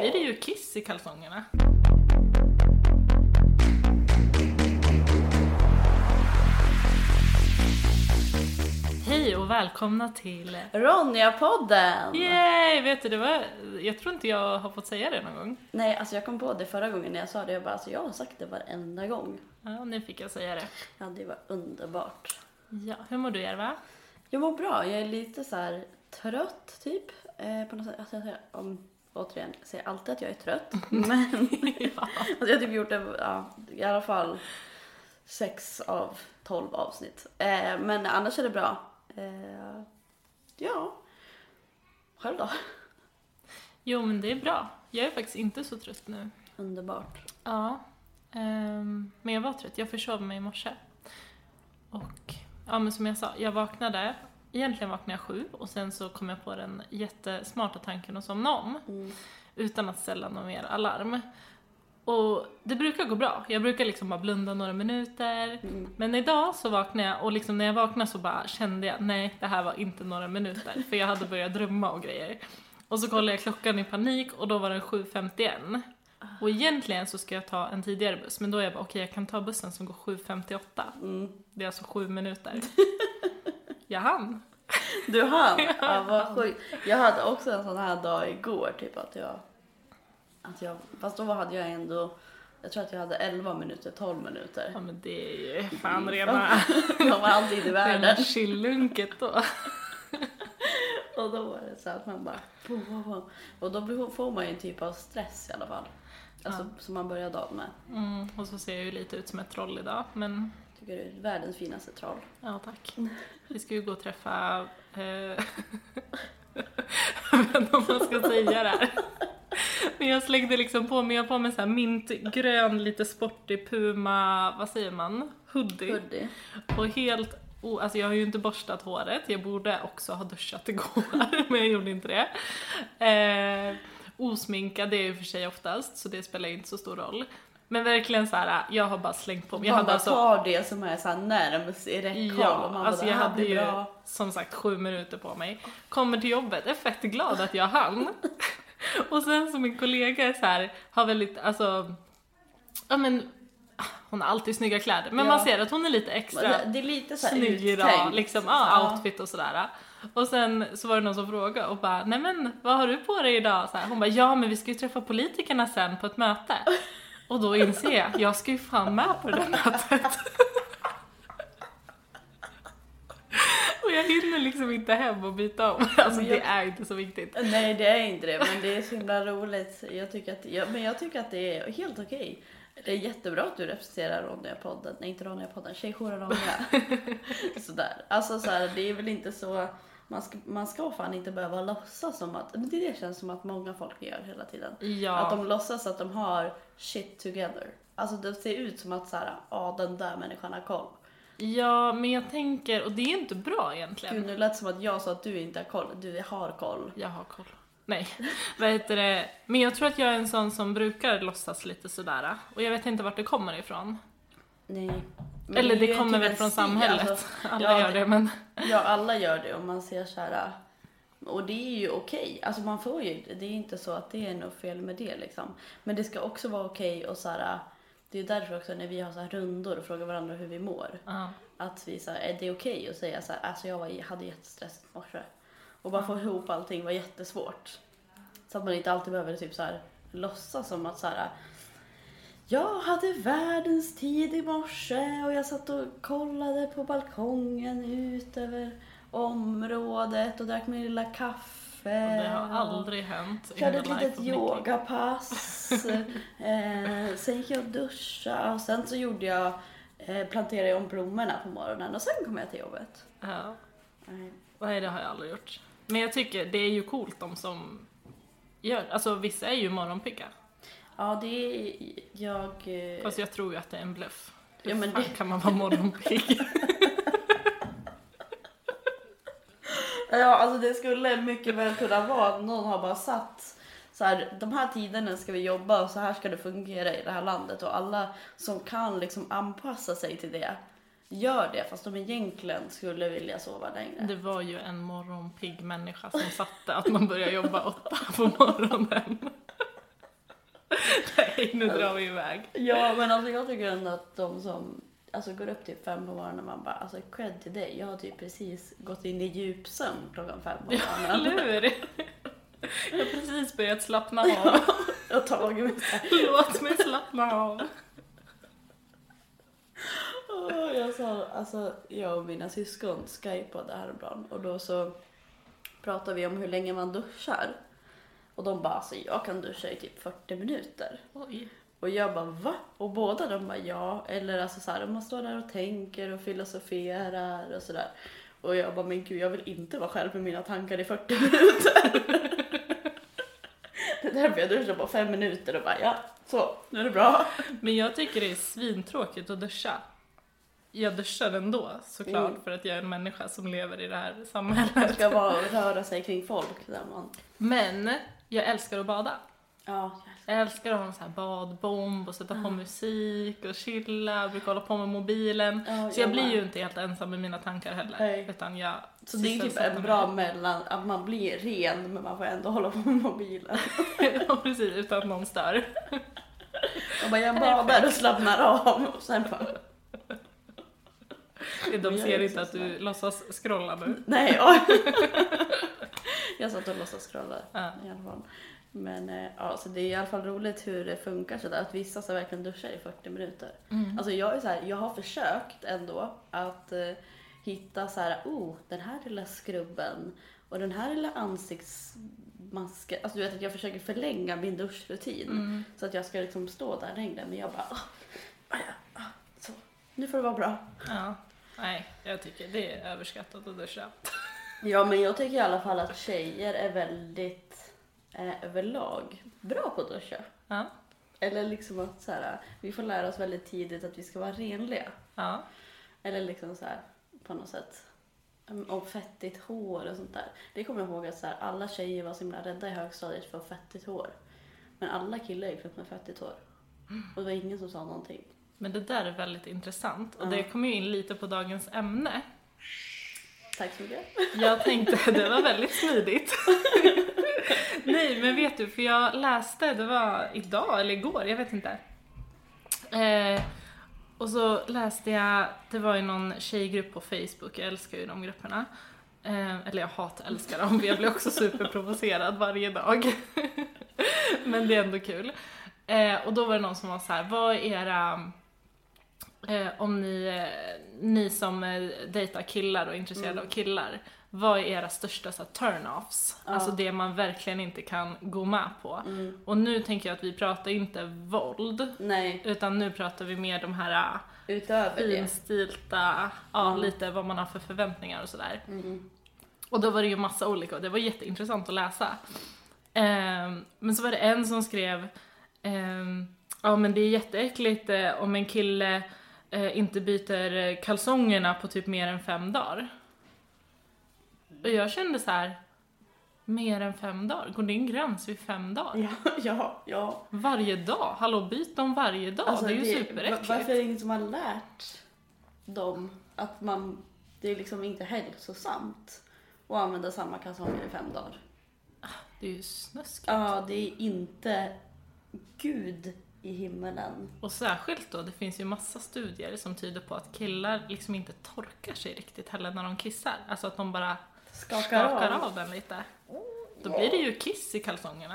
blir det ju kiss i kalsongerna. Hej och välkomna till... Ronja-podden! Yay! Vet du, det var... Jag tror inte jag har fått säga det någon gång. Nej, alltså jag kom på det förra gången när jag sa det. Jag bara, alltså jag har sagt det varenda gång. Ja, nu fick jag säga det. Ja, det var underbart. Ja, hur mår du Järva? Jag mår bra. Jag är lite så här trött, typ. Eh, på något sätt. Alltså, jag om, återigen, jag säger alltid att jag är trött. Men ja. alltså, jag har typ gjort det, ja, i alla fall sex av tolv avsnitt. Eh, men annars är det bra. Eh, ja. Själv då? Jo, men det är bra. Jag är faktiskt inte så trött nu. Underbart. Ja, ehm, men jag var trött. Jag försov mig i morse. Och, ja men som jag sa, jag vaknade, egentligen vaknade jag sju och sen så kom jag på den jättesmarta tanken att somna om. Mm. Utan att ställa något mer alarm. Och det brukar gå bra. Jag brukar liksom bara blunda några minuter. Mm. Men idag så vaknade jag och liksom när jag vaknade så bara kände jag, nej det här var inte några minuter. För jag hade börjat drömma och grejer. Och så kollade jag klockan i panik och då var den 7.51. Och egentligen så ska jag ta en tidigare buss, men då är jag bara okej jag kan ta bussen som går 7.58. Mm. Det är alltså sju minuter. Jag hann. Du hann? Ja, vad sjukt. Jag hade också en sån här dag igår, typ att jag... Att jag fast då hade jag ändå... Jag tror att jag hade 11 minuter, 12 minuter. Ja men det är ju fan rena, Jag var alltid i rena världen. chillunket då. Och då var det så att man bara... Och då får man ju en typ av stress i alla fall. Alltså som man börjar dagen med. Mm, och så ser jag ju lite ut som ett troll idag, men Tycker du är världens finaste troll. ja tack. Vi ska ju gå och träffa... Eh, jag vet inte om man ska säga det här. Men jag slängde liksom på mig, jag på mig så här mintgrön, lite sportig Puma, vad säger man? Hoodie. Hoodie. Och helt, o- alltså jag har ju inte borstat håret, jag borde också ha duschat igår, men jag gjorde inte det. Eh, osminkad, är ju för sig oftast, så det spelar inte så stor roll. Men verkligen så här, jag har bara slängt på mig. Jag man hade bara alltså, tar det som är så här närmast i räckhåll. och ja, man alltså bara, jag hade ju bra. som sagt sju minuter på mig. Kommer till jobbet, är fett glad att jag hann. Och sen så min kollega är så här, har väldigt, alltså, ja men, hon har alltid snygga kläder, men Ja. man ser att hon är lite extra Det, är lite så här snygg idag, liksom, ja, outfit och sådär. Och sen så var det någon som frågade och bara, nej men vad har du på dig idag? Så här, hon bara, ja men vi ska ju träffa politikerna sen på ett möte. Och då inser jag, jag ska ju fan med på det där mötet. Och jag hinner liksom inte hem och byta om. Alltså jag- det är inte så viktigt. Nej det är inte det, men det är så himla roligt. Jag tycker att, ja, men jag tycker att det är helt okej. Det är jättebra att du representerar Ronja-podden, nej inte Ronja-podden, Tjejjouren Ronja. Sådär. Alltså så här, det är väl inte så, man ska, man ska fan inte behöva låtsas som att, det, det känns som att många folk gör hela tiden. Att Ja, de låtsas att de har shit together. Alltså det ser ut som att så här, ja den där människan har koll. ja, men jag tänker, och det är inte bra egentligen. Gud nu lät det som att jag sa att du inte har koll, du har koll. Jag har koll. Nej, vad heter det? Men jag tror att jag är en sån som brukar låtsas lite sådär. Och jag vet inte vart det kommer ifrån. Nej. Men Eller det kommer typ väl från stil, samhället. alltså. Alla ja, gör det- men... Ja, alla gör det och man ser så här. Och det är ju okej. Alltså man får ju, det är inte så att det är något fel med det liksom. Men det ska också vara okej och så här. Det är därför också när vi har så här rundor och frågar varandra hur vi mår. Ja. Att vi så här, är det okej att säga så här, alltså jag var, hade jättestress i morse. Och bara få ihop allting var jättesvårt. Så att man inte alltid behöver typ så här låtsas som att så här. Jag hade världens tid i morse och jag satt och kollade på balkongen ut över området och drack min lilla kaffe. Det har aldrig hänt Körde the ett litet yogapass. eh, sen gick jag och duschade och sen så gjorde jag, eh, planterade jag om blommorna på morgonen och sen kom jag till jobbet. Ja. Nej. Nej, det har jag aldrig gjort. Men jag tycker det är ju coolt de som gör, alltså vissa är ju morgonpigga. Ja, det är jag... Eh, Fast jag tror ju att det är en bluff. Hur Ja, men fan det- kan man vara morgonpigg? Ja, alltså det skulle mycket väl kunna vara att någon har bara satt så här, de här tiderna ska vi jobba och så här ska det fungera i det här landet och alla som kan liksom anpassa sig till det gör det fast de egentligen skulle vilja sova längre. Det var ju en morgonpigg människa som satte att man börjar jobba åtta på morgonen. Nej, nu drar vi iväg. Ja, men alltså jag tycker ändå att de som alltså, går upp typ fem på morgonen, man bara alltså cred till dig. Jag har typ precis gått in i djupsömn klockan fem på morgonen. Eller hur? Jag har precis börjat slappna av. och tagit mig så här. Låt mig slappna av. Jag sa, alltså jag och mina syskon skypade häromdagen och då så pratade vi om hur länge man duschar. Och de bara, alltså jag kan duscha i typ 40 minuter. Oj. Och jag bara, va? Och båda de bara, ja. Eller alltså så här, man står där och tänker och filosoferar och sådär. Och jag bara, men gud jag vill inte vara själv med mina tankar i 40 minuter. det är därför jag duschar på fem minuter och bara, ja, så, nu är det bra. Men jag tycker det är svintråkigt att duscha. Jag duschar ändå såklart Mm. för att jag är en människa som lever i det här Man samhället. ska bara röra sig kring folk där man, Men jag älskar att bada. ja, Jag älskar att ha en sån här badbomb och sätta på musik och chilla, brukar hålla på med mobilen. Ja, Så jag jag blir ju inte helt ensam med mina tankar heller. Nej. Utan jag Så det är typ en bra mellan att man blir ren men man får ändå hålla på med mobilen. ja, precis, utan att någon stör. Och bara jag badar och slappnar av och sen bara De ser inte att du låtsas scrolla nu. nej oj. Jag satt och låtsas scrolla Ja. i alla fall. Men eh, ja, så det är i alla fall roligt hur det funkar sådär att vissa så verkligen duschar i 40 minuter. Mm. Alltså jag är så här, jag har försökt ändå att eh, hitta så här, oh den här lilla skrubben och den här lilla ansiktsmasken. Alltså du vet att jag försöker förlänga min duschrutin. Mm. Så att jag ska liksom stå där längre. Men jag bara, ah, ja, ah, så. Nu får det vara bra. Ja. Nej, jag tycker det är överskattat att duscha. Ja men jag tycker i alla fall att tjejer är väldigt eh, överlag bra på att duscha. Ja. Eller liksom att så här, vi får lära oss väldigt tidigt att vi ska vara renliga. Ja. Eller liksom så här, på något sätt mm, om fettigt hår och sånt där. Det kommer jag ihåg att så här, alla tjejer var så himla rädda i högstadiet för fettigt hår. Men alla killar gick runt med fettigt hår. Och det var ingen som sa någonting. Men det där är väldigt intressant och det kommer ju in lite på dagens ämne. Tack så mycket. Jag tänkte, det var väldigt smidigt. Nej, men vet du, för jag läste, det var idag eller igår, jag vet inte. Eh, och så läste jag, det var ju någon tjejgrupp på Facebook, jag älskar ju de grupperna. Eh, eller jag hatar älskar dem, jag blir också superprovocerad varje dag. men det är ändå kul. Eh, och då var det någon som var så här, vad är era Eh, om ni, eh, ni som eh, dejtar killar och är intresserade Mm. av killar, vad är era största så här, turn-offs? Ja. Alltså det man verkligen inte kan gå med på. Mm. Och nu tänker jag att vi pratar inte våld, Nej, utan nu pratar vi mer de här äh, utöver det. finstilta, ja Mm. lite vad man har för förväntningar och sådär. Mm. Och då var det ju massa olika och det var jätteintressant att läsa. Ehm, men så var det en som skrev, ehm, ja men det är jätteäckligt eh, om en kille eh, inte byter eh, kalsongerna på typ mer än fem dagar. Och jag kände så här, mer än fem dagar? Går det en gräns vid fem dagar? Ja, ja, ja. Varje dag? Hallå, byt dem varje dag, Alltså, det är ju va- superäckligt. Varför är det ingen som har lärt dem att man, det är liksom inte hälsosamt att använda samma kalsonger i fem dagar? Det är ju snuskigt. Ja, det är inte Gud i himmelen. Och särskilt då, det finns ju massa studier som tyder på att killar liksom inte torkar sig riktigt heller när de kissar. Alltså att de bara Skakar, skakar av. av den lite. Då blir det ju kiss i kalsongerna.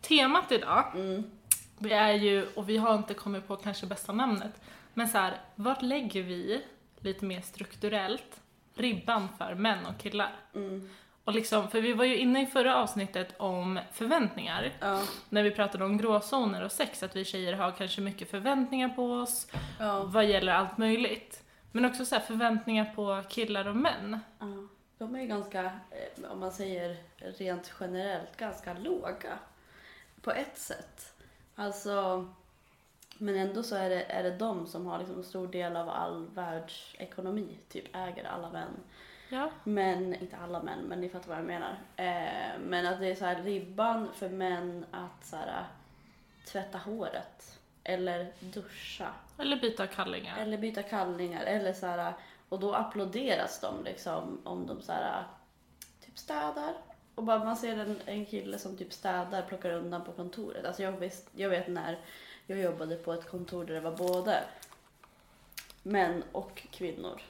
Temat idag, Mm. det är ju, och vi har inte kommit på kanske bästa namnet, men så här, vart lägger vi lite mer strukturellt ribban för män och killar? Mm. Och liksom, för vi var ju inne i förra avsnittet om förväntningar, Ja, när vi pratade om gråzoner och sex, att vi tjejer har kanske mycket förväntningar på oss ja, vad gäller allt möjligt. Men också så förväntningar på killar och män. ja. De är ju ganska, eh, om man säger rent generellt, ganska låga. På ett sätt. Alltså, men ändå så är det, är det de som har liksom en stor del av all världsekonomi, typ äger alla män. Ja. Men, inte alla män, men ni fattar vad jag menar. Eh, men att det är så här ribban för män att så här, tvätta håret. Eller duscha. Eller byta kallingar. Eller byta kallningar. Eller så här, och då applåderas de liksom om de så här, typ städar. Och bara man ser en, en kille som typ städar, plockar undan på kontoret. Alltså jag, visst, jag vet när jag jobbade på ett kontor där det var både män och kvinnor.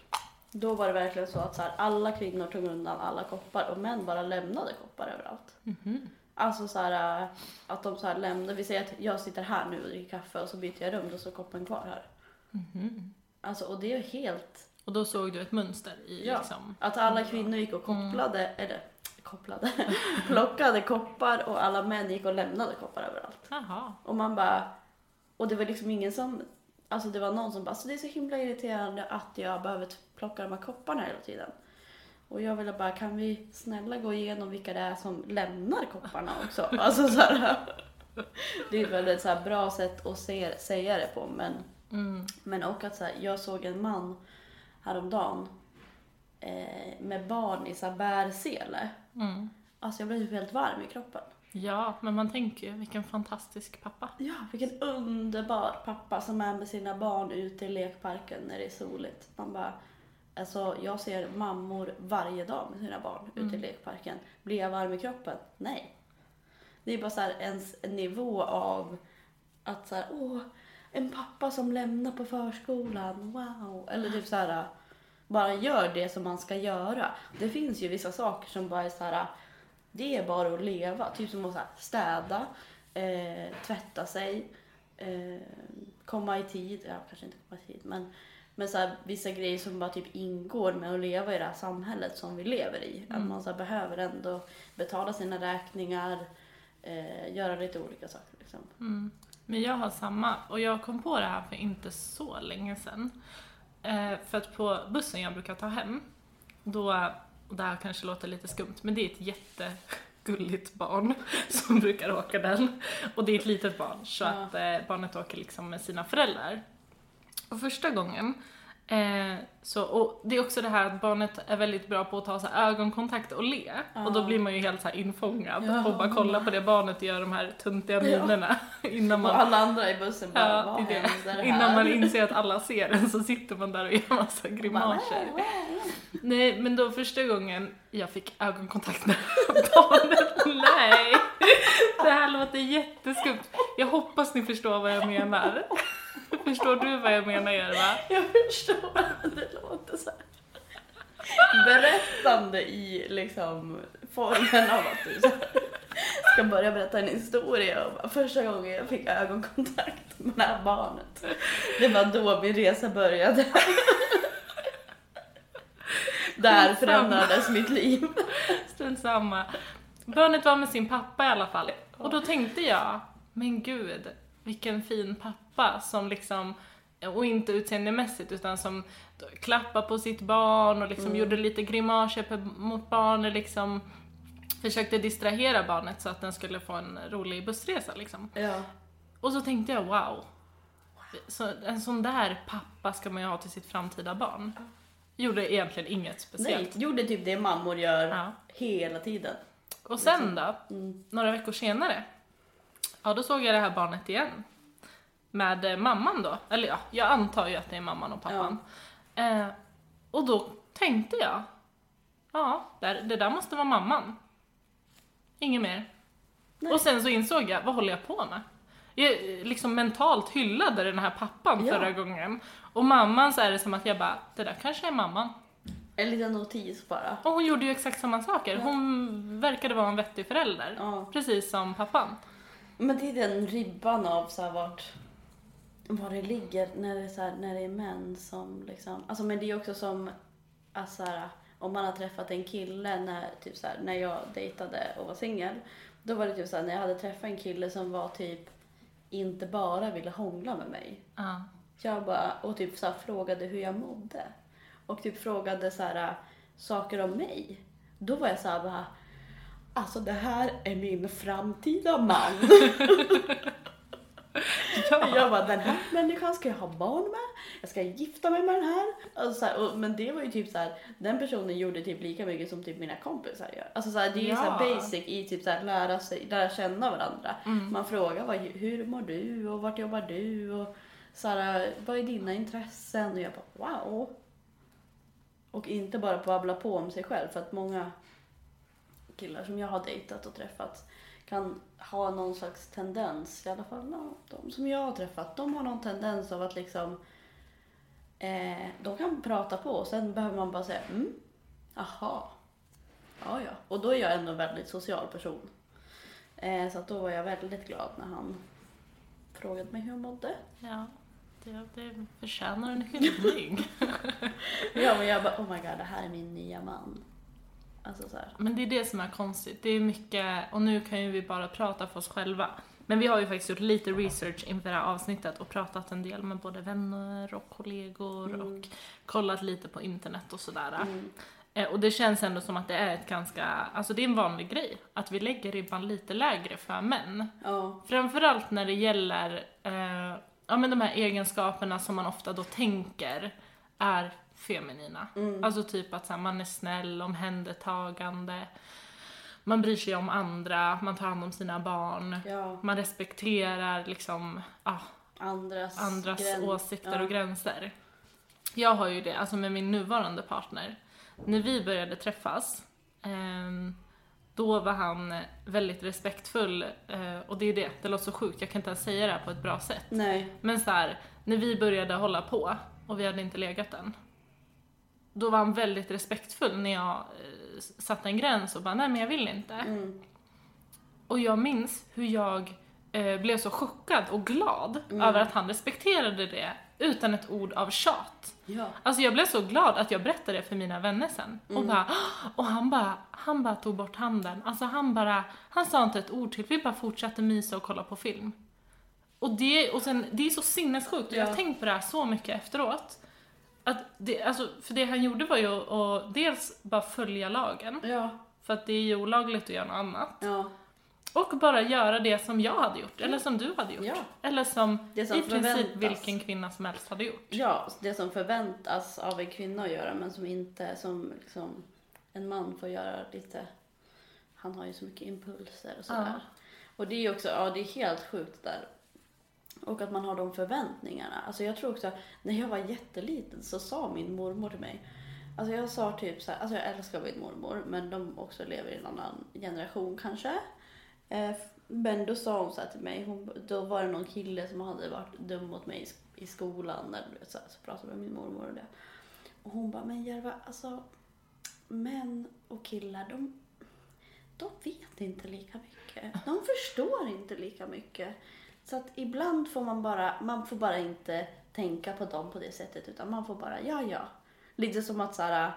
Då var det verkligen så att så här, alla kvinnor tog undan alla koppar och män bara lämnade koppar överallt. Mhm. Alltså så här, äh, att de så här lämnar, vi säger att jag sitter här nu och dricker kaffe och så byter jag rum, då står koppen kvar här. Mhm. Alltså och det är helt, Och då såg du ett mönster i Ja. liksom... att alla kvinnor gick och kopplade, eller kopplade, plockade koppar och alla män gick och lämnade koppar överallt. Jaha. Och man bara, och det var liksom ingen som, alltså det var någon som bara, så det är så himla irriterande att jag behöver t- plocka de här kopparna hela tiden. Och jag ville bara, kan vi snälla gå igenom vilka det är som lämnar kopparna också? Alltså så här, det är ett väldigt så här bra sätt att se, säga det på, men, Mm. men och att så här, jag såg en man häromdagen eh, med barn i så här bärsele. Mm. Alltså jag blev helt varm i kroppen. Ja, men man tänker ju vilken fantastisk pappa. Ja, vilken underbar pappa som är med sina barn ute i lekparken när det är soligt. Man bara, alltså jag ser mammor varje dag med sina barn ute i lekparken. Blir jag varm i kroppen? Nej. Det är bara så här ens en nivå av att så här, åh, en pappa som lämnar på förskolan, wow. Eller typ så här, bara gör det som man ska göra. Det finns ju vissa saker som bara är så här, det är bara att leva. Typ som att så här, städa, eh, tvätta sig, eh, komma i tid. Ja, kanske inte komma i tid, men, men så här, vissa grejer som bara typ ingår med att leva i det här samhället som vi lever i. Att man så här, behöver ändå betala sina räkningar, eh, göra lite olika saker. Liksom. Mm. Men jag har samma, och jag kom på det här för inte så länge sedan. Eh, för att på bussen jag brukar ta hem, då, och det här kanske låter lite skumt, men det är ett jättegulligt barn som brukar åka den. Och det är ett litet barn, så Ja. att eh, barnet åker liksom med sina föräldrar. Och första gången, eh, så, och det är också det här att barnet är väldigt bra på att ta så här, ögonkontakt och le. Och då Ja. blir man ju helt så här infångad Ja. och bara kolla på det barnet och göra de här tuntiga Ja. minerna innan man Och alla andra i bussen bara, Ja, vad det här? Innan man inser att alla ser en så sitter man där och gör massa grimaser. Nej, men då första gången jag fick ögonkontakt med barnet, nej! Det här låter jätteskumt. Jag hoppas ni förstår vad jag menar. Förstår du vad jag menar Jerva? Jag förstår, det låter så här berättande i liksom formen av att du så här ska börja berätta en historia. Och bara, första gången jag fick ögonkontakt med det här barnet, det var då min resa började. Där förändrades mitt liv. Strunt samma. Barnet var med sin pappa i alla fall. Och då tänkte jag, men gud, vilken fin pappa som liksom, och inte utseendemässigt utan som klappar på sitt barn och liksom gjorde lite grimaser mot barnet liksom försökte distrahera barnet så att den skulle få en rolig bussresa liksom. Ja. Och så tänkte jag, wow. Så en sån där pappa ska man ju ha till sitt framtida barn. Gjorde egentligen inget Nej, speciellt. gjorde typ det mammor gör Ja. hela tiden. Och sen då, Mm. några veckor senare, ja då såg jag det här barnet igen. Med eh, mamman då, eller ja, jag antar ju att det är mamman och pappan. Eh, och då tänkte jag, ja, där, det där måste vara mamman. Inget mer. Nej. Och sen så insåg jag, vad håller jag på med? Jag eh, liksom mentalt hyllade den här pappan Ja. förra gången. Och mamman så är det som att jag bara, det där kanske är mamman. En liten notis bara. Och hon gjorde ju exakt samma saker. Hon verkade vara en vettig förälder. Ja. Precis som pappan. Men det är den ribban av så här vart, var det ligger när det, är så här, när det är män som liksom, alltså men det är också som, alltså så här, om man har träffat en kille när, typ så här, när jag dejtade och var singel, då var det typ så här, när jag hade träffat en kille som var typ, inte bara ville hångla med mig. Ja. Jag bara, och typ så frågade hur jag mådde. Och typ frågade så saker om mig. Då var jag så här bara, alltså det här är min framtida man. Jag bara, den här människan ska jag ha barn med, jag ska gifta mig med den här. Alltså, så här och, men det var ju typ så här, den personen gjorde typ lika mycket som typ mina kompisar gör. Alltså så här, det är ju så här Ja. basic i typ så här, lära, sig, lära känna varandra. Man frågar vad, hur mår du och vart jobbar du och så här, vad är dina intressen? Och jag bara wow. Och inte bara babbla på om sig själv för att många killar som jag har dejtat och träffat kan ha någon slags tendens, i alla fall ja, de som jag har träffat, de har någon tendens av att liksom eh, de kan prata på och sen behöver man bara säga mm, aha, ja ja. Och då är jag ändå en väldigt social person. Eh, så att då var jag väldigt glad när han frågade mig hur jag mådde. Ja, det, det förtjänar en hyllning. Ja men jag bara oh my god det här är min nya man. Alltså så här. Men det är det som är konstigt. Det är mycket, och nu kan ju vi bara prata för oss själva. Men vi har ju faktiskt gjort lite research inför det här avsnittet och pratat en del med både vänner och kollegor Mm. och kollat lite på internet och sådär. Mm. Eh, Och det känns ändå som att det är ett ganska, alltså det är en vanlig grej. Att vi lägger ribban lite lägre för män. Ja. Framförallt när det gäller eh, ja, men de här egenskaperna som man ofta då tänker är feminina. Mm. Alltså typ att så här, man är snäll, omhändertagande, man bryr sig om andra, man tar hand om sina barn, ja. man respekterar liksom ja, Andras, andras gräns- åsikter ja. och gränser. Jag har ju det, alltså med min nuvarande partner. När vi började träffas, ehm, då var han väldigt respektfull, eh, och det är det, det låter så sjukt, jag kan inte ens säga det här på ett bra sätt. Nej. Men så här, när vi började hålla på och vi hade inte legat än, då var han väldigt respektfull när jag eh, satte en gräns och bara nej men jag vill inte. Mm. Och jag minns hur jag eh, blev så chockad och glad Mm. över att han respekterade det utan ett ord av tjat. Ja. Alltså jag blev så glad att jag berättade det för mina vänner sen. Och, Mm. bara, och han bara, han bara tog bort handen. Alltså han bara, han sa inte ett ord till, vi bara fortsatte mysa och kolla på film. Och det, och sen, det är så sinnessjukt, och jag har Ja. tänkt på det här så mycket efteråt. Att det, alltså, för det han gjorde var ju att dels bara följa lagen, Ja. för att det är ju olagligt att göra något annat. Ja. Och bara göra det som jag hade gjort, eller som du hade gjort. Ja. Eller som, Det som i princip förväntas. vilken kvinna som helst hade gjort. Ja, det som förväntas av en kvinna att göra men som inte, som liksom en man får göra lite. Han har ju så mycket impulser och sådär. Ja. Och det är ju också, ja det är helt sjukt där. Och att man har de förväntningarna. Alltså jag tror också, när jag var jätteliten så sa min mormor till mig. Alltså jag sa typ så här, alltså jag älskar min mormor men de också lever i en annan generation kanske. Eh, Men då sa hon så här till mig, hon, då var det någon kille som hade varit dum mot mig i i skolan. När, du vet, så, här, så pratade jag med min mormor och det. Och hon bara, men Järva, alltså män och killar, de, de vet inte lika mycket. De förstår inte lika mycket. Så att ibland får man bara, man får bara inte tänka på dem på det sättet utan man får bara, ja ja. Lite som att så här,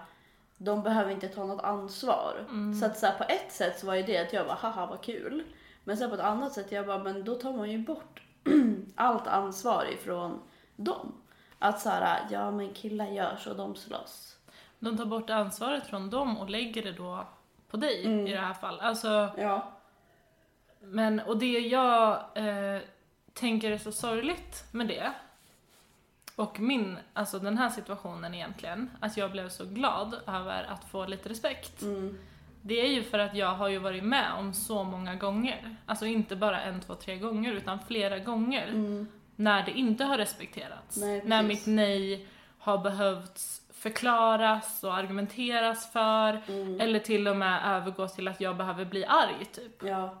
de behöver inte ta något ansvar. Så att så här, på ett sätt så var ju det att jag bara, haha vad kul. Men sen på ett annat sätt, jag bara, men då tar man ju bort allt ansvar ifrån dem. Att så här, ja men killar gör så, de slåss. De tar bort ansvaret från dem och lägger det då på dig Mm. i det här fallet. Alltså, Ja. men, och det jag eh, tänker är så sorgligt med det, och min, alltså den här situationen egentligen, att jag blev så glad över att få lite respekt. Mm. Det är ju för att jag har ju varit med om så många gånger, alltså inte bara en, två, tre gånger, utan flera gånger, Mm. när det inte har respekterats. Nej, när mitt nej har behövts förklaras och argumenteras för, Mm. eller till och med övergå till att jag behöver bli arg typ. Ja.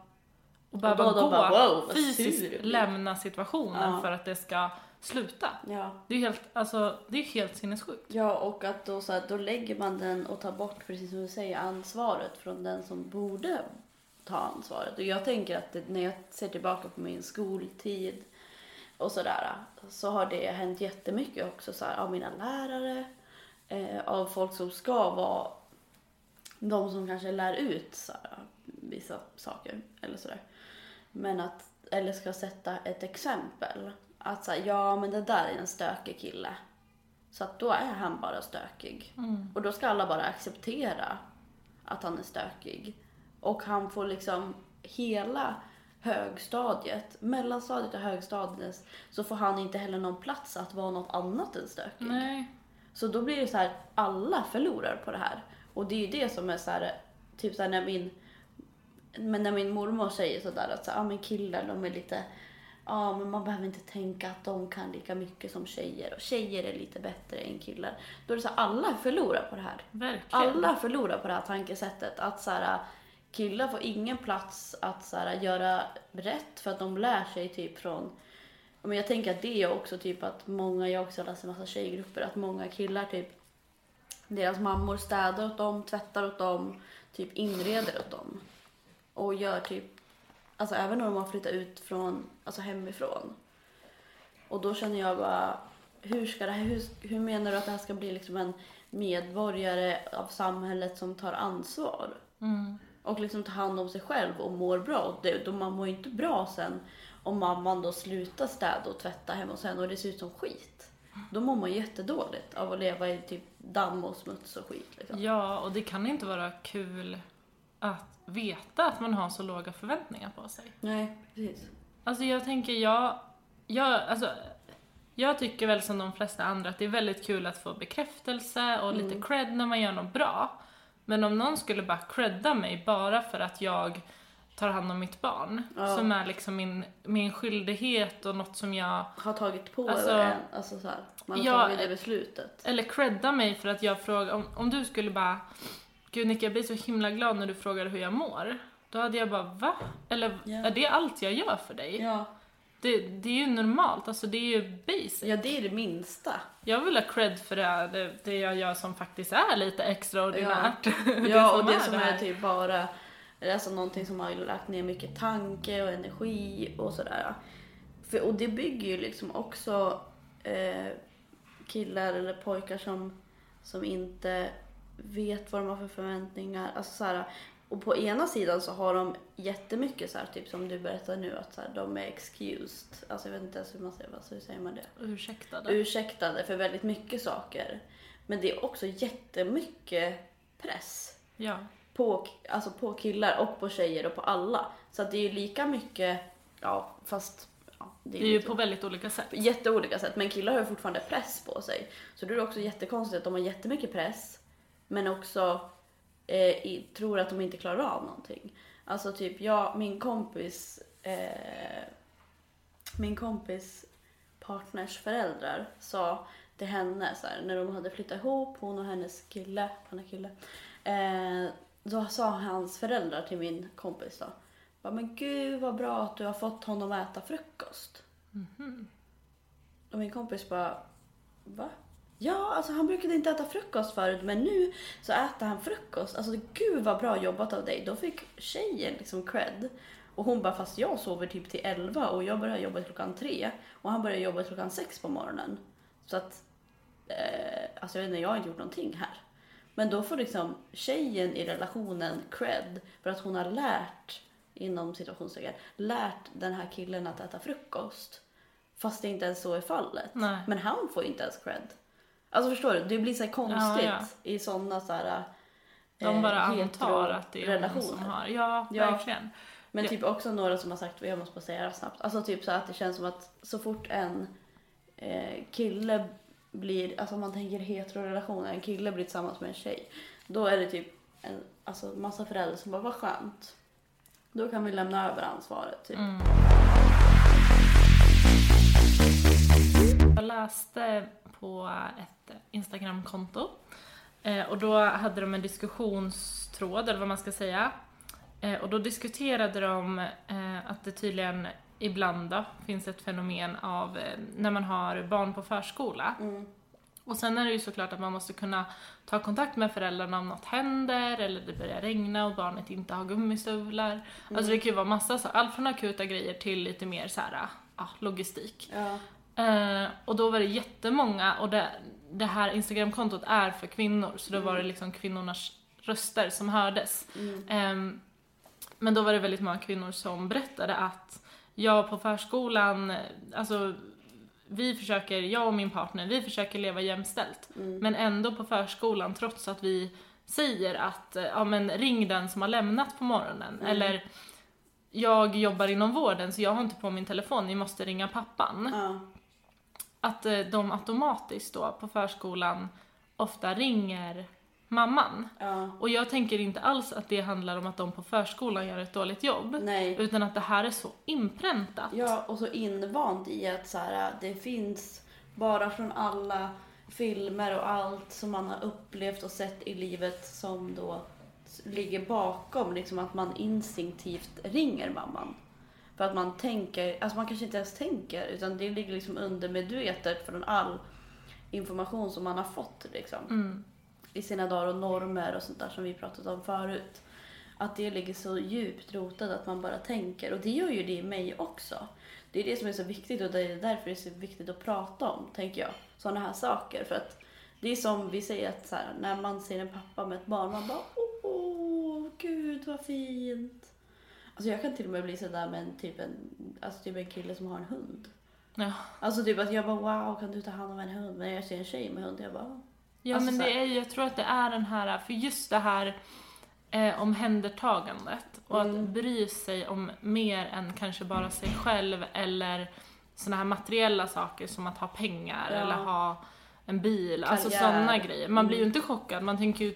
Och behöva då- då gå, bara, wow, fysiskt lämna situationen Ja. för att det ska sluta. Ja. Det är helt, alltså, det är helt sinnessjukt. Ja, och att då, så här, då lägger man den och tar bort, precis som du säger, ansvaret från den som borde ta ansvaret. Och jag tänker att det, när jag ser tillbaka på min skoltid och sådär, så har det hänt jättemycket också så här, av mina lärare, eh, av folk som ska vara de som kanske lär ut så här, vissa saker eller sådär. Men att, eller ska sätta ett exempel. Att säga, ja men det där är en stökig kille. Så att då är han bara stökig. Mm. Och då ska alla bara acceptera att han är stökig. Och han får liksom hela högstadiet, mellanstadiet och högstadiet, så får han inte heller någon plats att vara något annat än stökig. Nej. Så då blir det så här, alla förlorar på det här. Och det är ju det som är så här, typ så här när min, men när min mormor säger sådär att så ah, men killar de är lite, ja men man behöver inte tänka att de kan lika mycket som tjejer och tjejer är lite bättre än killar. Då är det så här, alla förlorar på det här. Verkligen. Alla förlorar på det här tankesättet att så här, killar får ingen plats att så här, göra rätt för att de lär sig typ från men jag tänker att det är också typ att många, jag också läst en massa tjejgrupper, att många killar typ deras mammor städar åt dem, tvättar åt dem, typ inreder åt dem. Och gör typ, alltså även de har flyttat ut från, alltså hemifrån. Och då känner jag bara, hur ska det här, hur, hur menar du att det här ska bli liksom en medborgare av samhället som tar ansvar? Mm. Och liksom tar hand om sig själv och mår bra. Det, då man mår ju inte bra sen om mamman då slutar städa och tvätta hemma hos henne och det ser ut som skit. Då mår man jättedåligt av att leva i typ damm och smuts och skit. Liksom. Ja, och det kan inte vara kul att veta att man har så låga förväntningar på sig. Nej, precis. Alltså jag tänker, jag, jag, alltså, jag tycker väl som de flesta andra att det är väldigt kul att få bekräftelse och lite cred när man gör något bra. Men om någon skulle bara credda mig bara för att jag tar hand om mitt barn, Ja. som är liksom min, min skyldighet och något som jag Har tagit på Alltså- en, alltså så här, man har Ja, tagit det beslutet. Eller credda mig för att jag frågar, om, om du skulle bara Gud Nick, jag blir så himla glad när du frågar hur jag mår. Då hade jag bara, va? Eller Ja. är det allt jag gör för dig? Ja. Det, det är ju normalt, alltså det är ju basic. ja, det är det minsta. Jag vill ha cred för det, det, det jag gör som faktiskt är lite extraordinärt. Ja, och det är som är här. typ bara alltså någonting som har lagt ner mycket tanke och energi och sådär. För, och det bygger ju liksom också eh, killar eller pojkar som, som inte vet vad de har för förväntningar. Alltså så här, och på ena sidan så har de jättemycket så här, typ som du berättar nu, att så här, de är excused. Alltså jag vet inte ens hur man säger, vad, hur säger man det? Ursäktade. Ursäktade för väldigt mycket saker. Men det är också jättemycket press ja. på, alltså på killar och på tjejer och på alla. Så att det är ju lika mycket, ja fast ja, Det är ju lite- på väldigt olika sätt. jätteolika sätt. Men killar har ju fortfarande press på sig. Så då är det också jättekonstigt att de har jättemycket press men också eh, i, tror att de inte klarar av någonting. Alltså typ jag, min kompis, eh, min kompis partners föräldrar sa till henne så här, när de hade flyttat ihop, hon och hennes kille, han är kille. Eh, då sa hans föräldrar till min kompis då, men gud vad bra att du har fått honom att äta frukost. Och min kompis bara, va? Ja, alltså han brukade inte äta frukost förut men nu så äter han frukost. Alltså gud vad bra jobbat av dig. Då fick tjejen liksom cred. Och hon bara, fast jag sover typ till 11 och jag börjar jobba klockan 3 och han börjar jobba klockan 6 på morgonen. Så att, eh, alltså jag vet inte, jag har inte gjort någonting här. Men då får liksom tjejen i relationen cred för att hon har lärt, inom situationstecken, lärt den här killen att äta frukost. Fast det inte ens så är fallet. Nej. Men han får inte ens cred. Alltså förstår du? Det blir så konstigt Ja, i sådana så här De eh, bara antar att det är hon som har. Ja, Ja. verkligen. Men Ja. typ också några som har sagt, jag måste bara säga det här snabbt, alltså typ så att det känns som att så fort en eh, kille blir, alltså om man tänker heterorelationer, en kille blir tillsammans med en tjej, då är det typ en alltså massa föräldrar som bara, vad skönt. Då kan vi lämna över ansvaret. Typ. Mm. Jag läste på ett Instagramkonto eh, och då hade de en diskussionstråd, eller vad man ska säga. Eh, Och då diskuterade de eh, att det tydligen ibland då finns ett fenomen av när man har barn på förskola. Mm. Och sen är det ju såklart att man måste kunna ta kontakt med föräldrarna om något händer eller det börjar regna och barnet inte har gummistövlar. Alltså det kan ju vara massa så, allt från akuta grejer till lite mer så här, ja, logistik. Ja. Eh, och då var det jättemånga, och det, det här Instagramkontot är för kvinnor, så då var det liksom kvinnornas röster som hördes. Mm. Ehm, men då var det väldigt många kvinnor som berättade att jag på förskolan, eh, alltså vi försöker, jag och min partner, vi försöker leva jämställt. Mm. Men ändå på förskolan, trots att vi säger att, eh, ja men ring den som har lämnat på morgonen. Mm. Eller, jag jobbar inom vården så jag har inte på min telefon, ni måste ringa pappan. Ja. Att eh, de automatiskt då på förskolan ofta ringer mamman. Ja. Och jag tänker inte alls att det handlar om att de på förskolan gör ett dåligt jobb. Nej. Utan att det här är så inpräntat. Ja, och så invant i att så här, det finns bara från alla filmer och allt som man har upplevt och sett i livet som då ligger bakom liksom att man instinktivt ringer mamman. För att man tänker, alltså man kanske inte ens tänker utan det ligger liksom undermedvetet från all information som man har fått liksom. Mm. I sina dagar och normer och sånt där som vi pratat om förut. Att det ligger så djupt rotat att man bara tänker och det gör ju det i mig också. Det är det som är så viktigt och det är därför det är så viktigt att prata om, tänker jag. Sådana här saker. För att det är som vi säger att här, när man ser en pappa med ett barn, man bara åh, gud vad fint. Alltså jag kan till och med bli sådär med en, typ, en, alltså typ en kille som har en hund. Ja. Alltså typ att jag bara wow, kan du ta hand om en hund? Men när jag ser en tjej med hund, jag bara Ja Alltså men det är ju, jag tror att det är den här, för just det här eh, omhändertagandet och att Mm. bry sig om mer än kanske bara sig själv eller såna här materiella saker som att ha pengar Ja. eller ha en bil, alltså Karriär. sådana grejer. Man blir ju Mm. inte chockad, man tänker ju,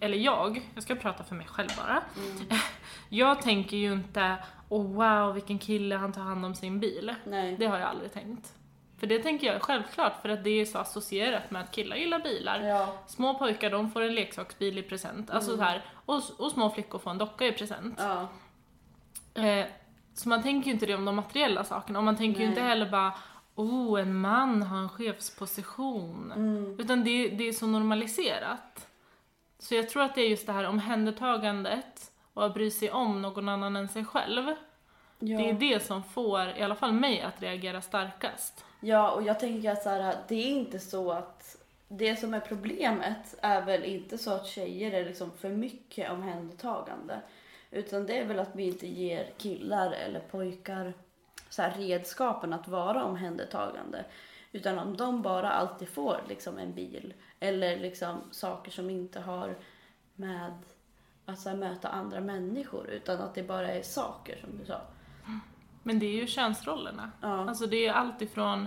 eller jag, jag ska prata för mig själv bara. mm, Jag tänker ju inte, oh wow vilken kille han tar hand om sin bil. nej. Det har jag aldrig tänkt. För det tänker jag självklart för att det är så associerat med att killar gillar bilar. Ja, Små pojkar de får en leksaksbil i present, alltså så här, och, och små flickor får en docka i present. ja, Eh, så man tänker ju inte det om de materiella sakerna och man tänker ju Nej. inte heller bara oh en man har en chefsposition. mm, Utan det, det är så normaliserat. Så jag tror att det är just det här omhändertagandet och att bry sig om någon annan än sig själv. ja. Det är det som får i alla fall mig att reagera starkast. Ja, och jag tänker att så här, det är inte så att det som är problemet är väl inte så att tjejer är liksom för mycket omhändertagande. Utan det är väl att vi inte ger killar eller pojkar så här redskapen att vara omhändertagande. Utan om de bara alltid får liksom en bil eller liksom saker som inte har med att så här, möta andra människor utan att det bara är saker som du sa. Men det är ju könsrollerna. Ja. Alltså det är allt ifrån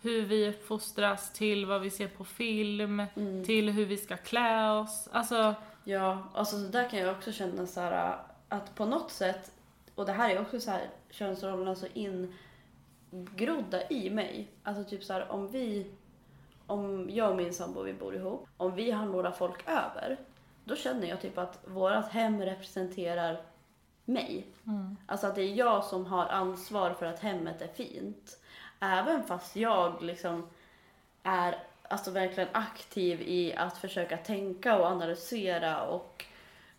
hur vi fostras till vad vi ser på film, Mm. till hur vi ska klä oss. Alltså, Ja, alltså så där kan jag också känna så här att på något sätt, och det här är också så här könsrollerna så ingrodda i mig. Alltså typ så här om vi, om jag och min sambo vi bor ihop, om vi har några folk över, då känner jag typ att vårat hem representerar mig. mm. Alltså att det är jag som har ansvar för att hemmet är fint. Även fast jag liksom är alltså verkligen aktiv i att försöka tänka och analysera och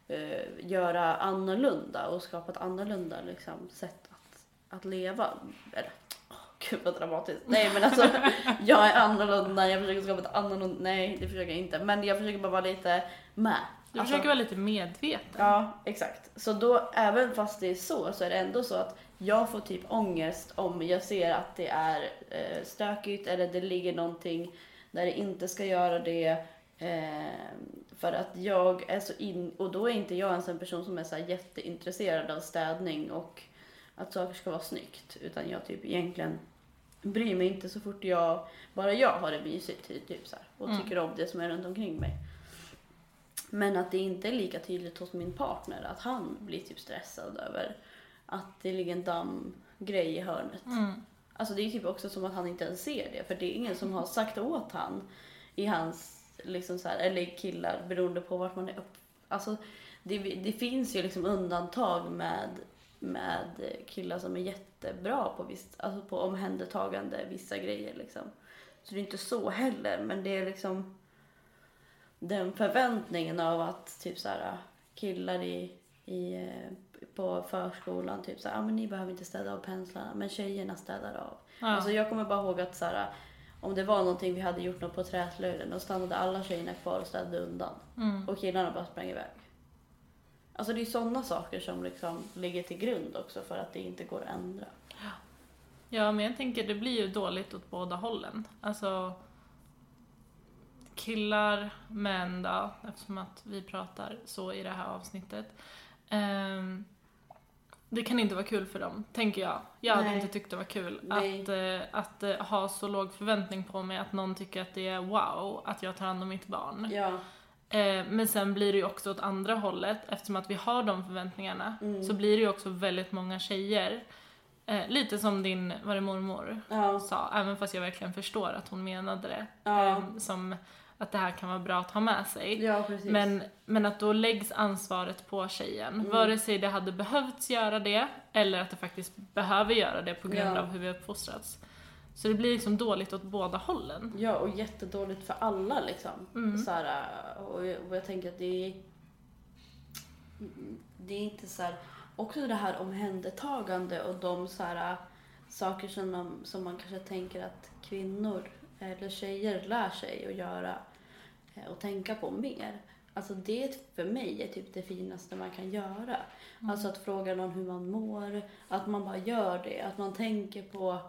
eh, göra annorlunda och skapa ett annorlunda liksom, sätt att, att leva. Eller, gud vad dramatiskt. Nej men alltså, jag är annorlunda, jag försöker skapa ett annorlunda, nej det försöker jag inte. Men jag försöker bara vara lite med. Du Alltså- försöker vara lite medveten. Ja, exakt. Så då, även fast det är så, så är det ändå så att jag får typ ångest om jag ser att det är eh, stökigt eller det ligger någonting där det inte ska göra det. Eh, för att jag är så in, och då är inte jag ens en person som är så jätteintresserad av städning och att saker ska vara snyggt. Utan jag typ egentligen bryr mig inte så fort jag, bara jag har det mysigt typ så här, och Mm. tycker om det som är runt omkring mig. Men att det inte är lika tydligt hos min partner att han blir typ stressad över att det ligger en dammgrej i hörnet. Mm. Alltså det är typ också som att han inte ens ser det för det är ingen som har sagt åt han i hans, liksom så här, eller killar beroende på vart man är upp. Alltså det, det finns ju liksom undantag med, med killar som är jättebra på, visst, alltså på omhändertagande vissa grejer liksom. Så det är inte så heller men det är liksom den förväntningen av att typ så här, killar i, i, eh, på förskolan typ så här, ah, men ni behöver inte städa av penslarna men tjejerna städar av. Ja. Alltså jag kommer bara ihåg att så här, om det var någonting vi hade gjort något på träslöjden då stannade alla tjejerna kvar och städade undan. mm. Och killarna bara sprang iväg. Alltså det är sådana saker som liksom ligger till grund också för att det inte går att ändra. Ja, men jag tänker det blir ju dåligt åt båda hållen. Alltså killar, män då, eftersom att vi pratar så i det här avsnittet. Ehm, det kan inte vara kul för dem, tänker jag. Jag hade Nej. inte tyckt det var kul Nej. att, eh, att eh, ha så låg förväntning på mig att någon tycker att det är wow att jag tar hand om mitt barn. Ja. Eh, men sen blir det ju också åt andra hållet, eftersom att vi har de förväntningarna, Mm. så blir det ju också väldigt många tjejer, eh, lite som din, var det mormor, Ja. sa, även fast jag verkligen förstår att hon menade det, Ja. eh, som att det här kan vara bra att ha med sig. Ja. Men, men att då läggs ansvaret på tjejen. Vare sig det hade behövts göra det, eller att det faktiskt behöver göra det på grund av hur vi har uppfostrats. Så det blir liksom dåligt åt båda hållen. Ja, och jättedåligt för alla liksom. Mm. Så här, och, jag, och jag tänker att det är... Det är inte så här... Också det här omhändertagande och de så här, saker som, de, som man kanske tänker att kvinnor eller tjejer lär sig att göra eh, och tänka på mer. Alltså det för mig är typ det finaste man kan göra. Alltså att fråga någon hur man mår, att man bara gör det, att man tänker på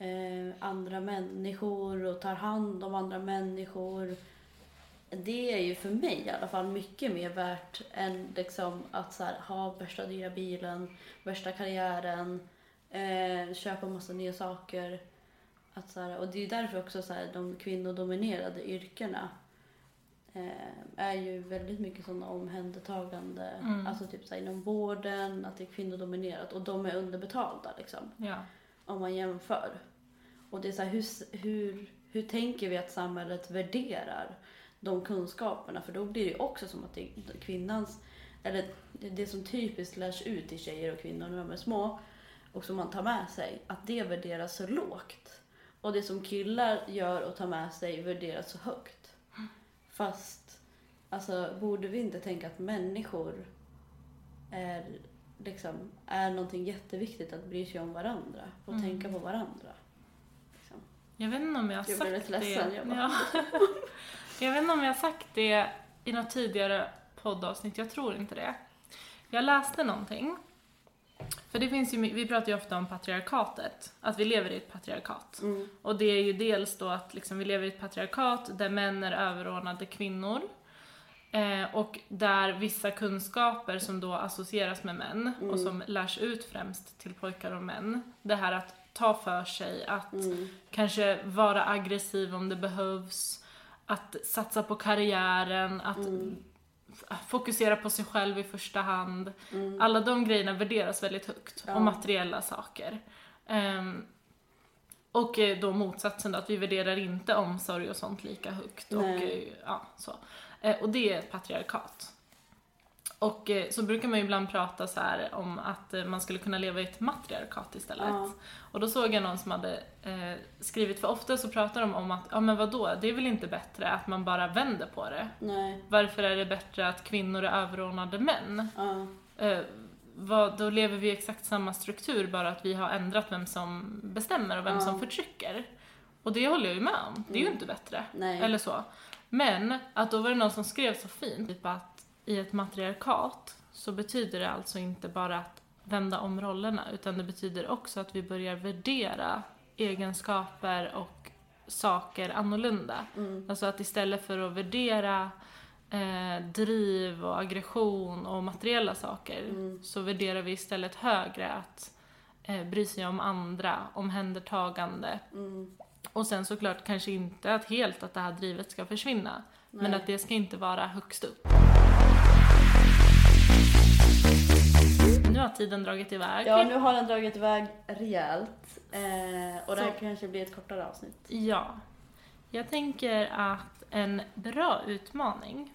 eh, andra människor och tar hand om andra människor. Det är ju för mig i alla fall mycket mer värt än liksom att så här, ha värsta dyra bilen, värsta karriären, eh, köpa massa nya saker. Att så här, och det är därför också så här, de kvinnodominerade yrkena eh, är ju väldigt mycket sådana omhändertagande, Mm. alltså typ så inom vården, att det är kvinnodominerat och de är underbetalda liksom Ja om man jämför. Och det är så här, hur, hur, hur tänker vi att samhället värderar de kunskaperna? För då blir det ju också som att det är kvinnans, eller det- det som typiskt lärs ut till tjejer och kvinnor när de är små och som man tar med sig, att det värderas så lågt. Och det som killar gör och tar med sig värderas så högt. Fast, alltså borde vi inte tänka att människor är, liksom, är någonting jätteviktigt att bry sig om varandra och Mm. tänka på varandra. Liksom. Jag vet inte om jag har Jag sagt lite ledsen, det. jag Ja. jag vet inte om jag har sagt det i något tidigare poddavsnitt, jag tror inte det. Jag läste någonting. För det finns ju, vi pratar ju ofta om patriarkatet, att vi lever i ett patriarkat. Mm. Och det är ju dels då att liksom vi lever i ett patriarkat där män är överordnade kvinnor. Eh, och där vissa kunskaper som då associeras med män Mm. och som lärs ut främst till pojkar och män. Det här att ta för sig, att Mm. kanske vara aggressiv om det behövs, att satsa på karriären, att Mm. fokusera på sig själv i första hand. Mm. Alla de grejerna värderas väldigt högt, Ja. och materiella saker. Ehm, och eh, då motsatsen då, att vi värderar inte omsorg och sånt lika högt. Och, Nej. eh, ja, så. Eh, och det är ett patriarkat. Och eh, så brukar man ju ibland prata så här om att eh, man skulle kunna leva i ett matriarkat istället. Ja. Och då såg jag någon som hade eh, skrivit, för ofta så pratar de om att, ja men vadå, det är väl inte bättre att man bara vänder på det? Nej. Varför är det bättre att kvinnor är överordnade män? Ja. Eh, vad, då lever vi i exakt samma struktur, bara att vi har ändrat vem som bestämmer och vem Ja. som förtrycker. Och det håller jag ju med om, det är ju Mm. inte bättre. Nej. Eller så. Men att då var det någon som skrev så fint, typ att i ett matriarkat så betyder det alltså inte bara att vända om rollerna, utan det betyder också att vi börjar värdera egenskaper och saker annorlunda. Mm. Alltså att istället för att värdera eh, driv och aggression och materiella saker Mm. så värderar vi istället högre att eh, bry sig om andra, omhändertagande. Mm. Och sen såklart kanske inte att helt att det här drivet ska försvinna, men Nej. att det ska inte vara högst upp. Nu har tiden dragit iväg. Ja, nu har den dragit iväg rejält. Eh, och det här Så. kanske blir ett kortare avsnitt. Ja. Jag tänker att en bra utmaning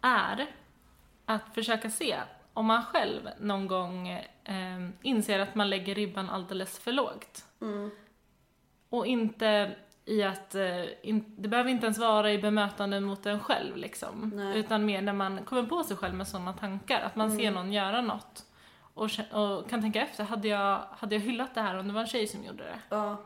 är att försöka se om man själv någon gång eh, inser att man lägger ribban alldeles för lågt. Mm. Och inte i att, eh, in, det behöver inte ens vara i bemötanden mot en själv liksom. Nej. Utan mer när man kommer på sig själv med sådana tankar, att man ser Mm. någon göra något. Och, och kan tänka efter, hade jag, hade jag hyllat det här om det var en tjej som gjorde det? Ja.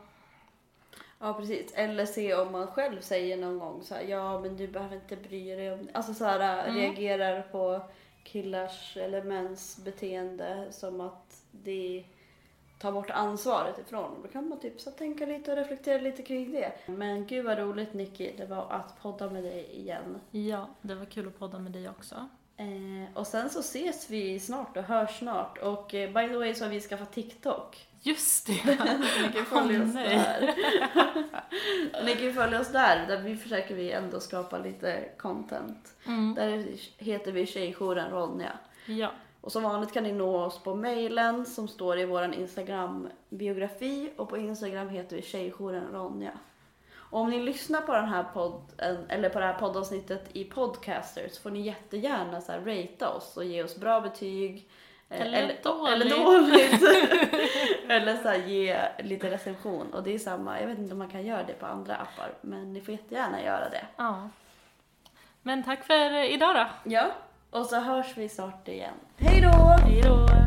Ja, precis. Eller se om man själv säger någon gång så här, ja men du behöver inte bry dig om Alltså så här, Mm. reagerar på killars eller mäns beteende som att det tar bort ansvaret ifrån. Då kan man typ så tänka lite och reflektera lite kring det. Men gud vad roligt Nicky det var att podda med dig igen. Ja, det var kul att podda med dig också. Eh, och sen så ses vi snart och hörs snart. Och eh, by the way så har vi skaffat TikTok. Just det! Ni kan följa Åh, oss där. ni kan följa oss där, där vi försöker vi ändå skapa lite content. Mm. Där heter vi Tjejjouren Ronja. Ja. Och som vanligt kan ni nå oss på mejlen som står i vår Instagram-biografi och på Instagram heter vi Tjejjouren Ronja. Och om ni lyssnar på den här podden, eller på det här poddavsnittet i Podcaster så får ni jättegärna så här ratea oss och ge oss bra betyg. eh, Eller dåligt. Eller dåligt. eller så här, ge lite recension. Och det är samma, jag vet inte om man kan göra det på andra appar, men ni får jättegärna göra det. Ja. Men tack för idag då. Ja, och så hörs vi snart igen. Hej då! Hej då!